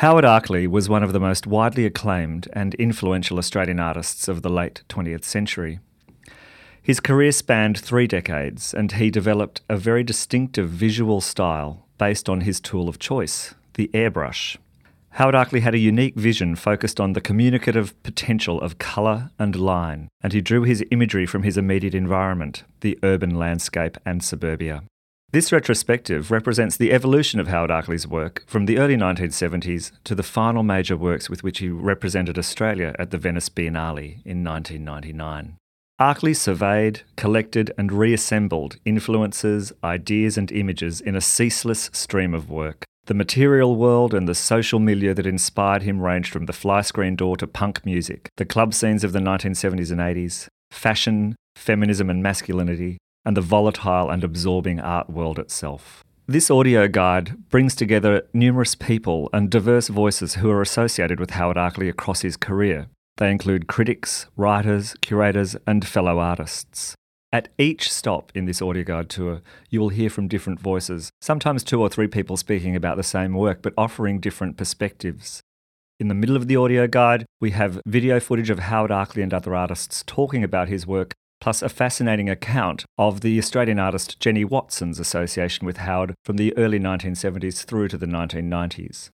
Howard Arkley was one of the most widely acclaimed and influential Australian artists of the late 20th century. His career spanned three decades, and he developed a very distinctive visual style based on his tool of choice, the airbrush. Howard Arkley had a unique vision focused on the communicative potential of colour and line, and he drew his imagery from his immediate environment, the urban landscape and suburbia. This retrospective represents the evolution of Howard Arkley's work from the early 1970s to the final major works with which he represented Australia at the Venice Biennale in 1999. Arkley surveyed, collected, and reassembled influences, ideas, and images in a ceaseless stream of work. The material world and the social milieu that inspired him ranged from the fly screen door to punk music, the club scenes of the 1970s and 80s, fashion, feminism, and masculinity, and the volatile and absorbing art world itself. This audio guide brings together numerous people and diverse voices who are associated with Howard Arkley across his career. They include critics, writers, curators, and fellow artists. At each stop in this audio guide tour, you will hear from different voices, sometimes two or three people speaking about the same work but offering different perspectives. In the middle of the audio guide, we have video footage of Howard Arkley and other artists talking about his work plus a fascinating account of the Australian artist Jenny Watson's association with Howard from the early 1970s through to the 1990s.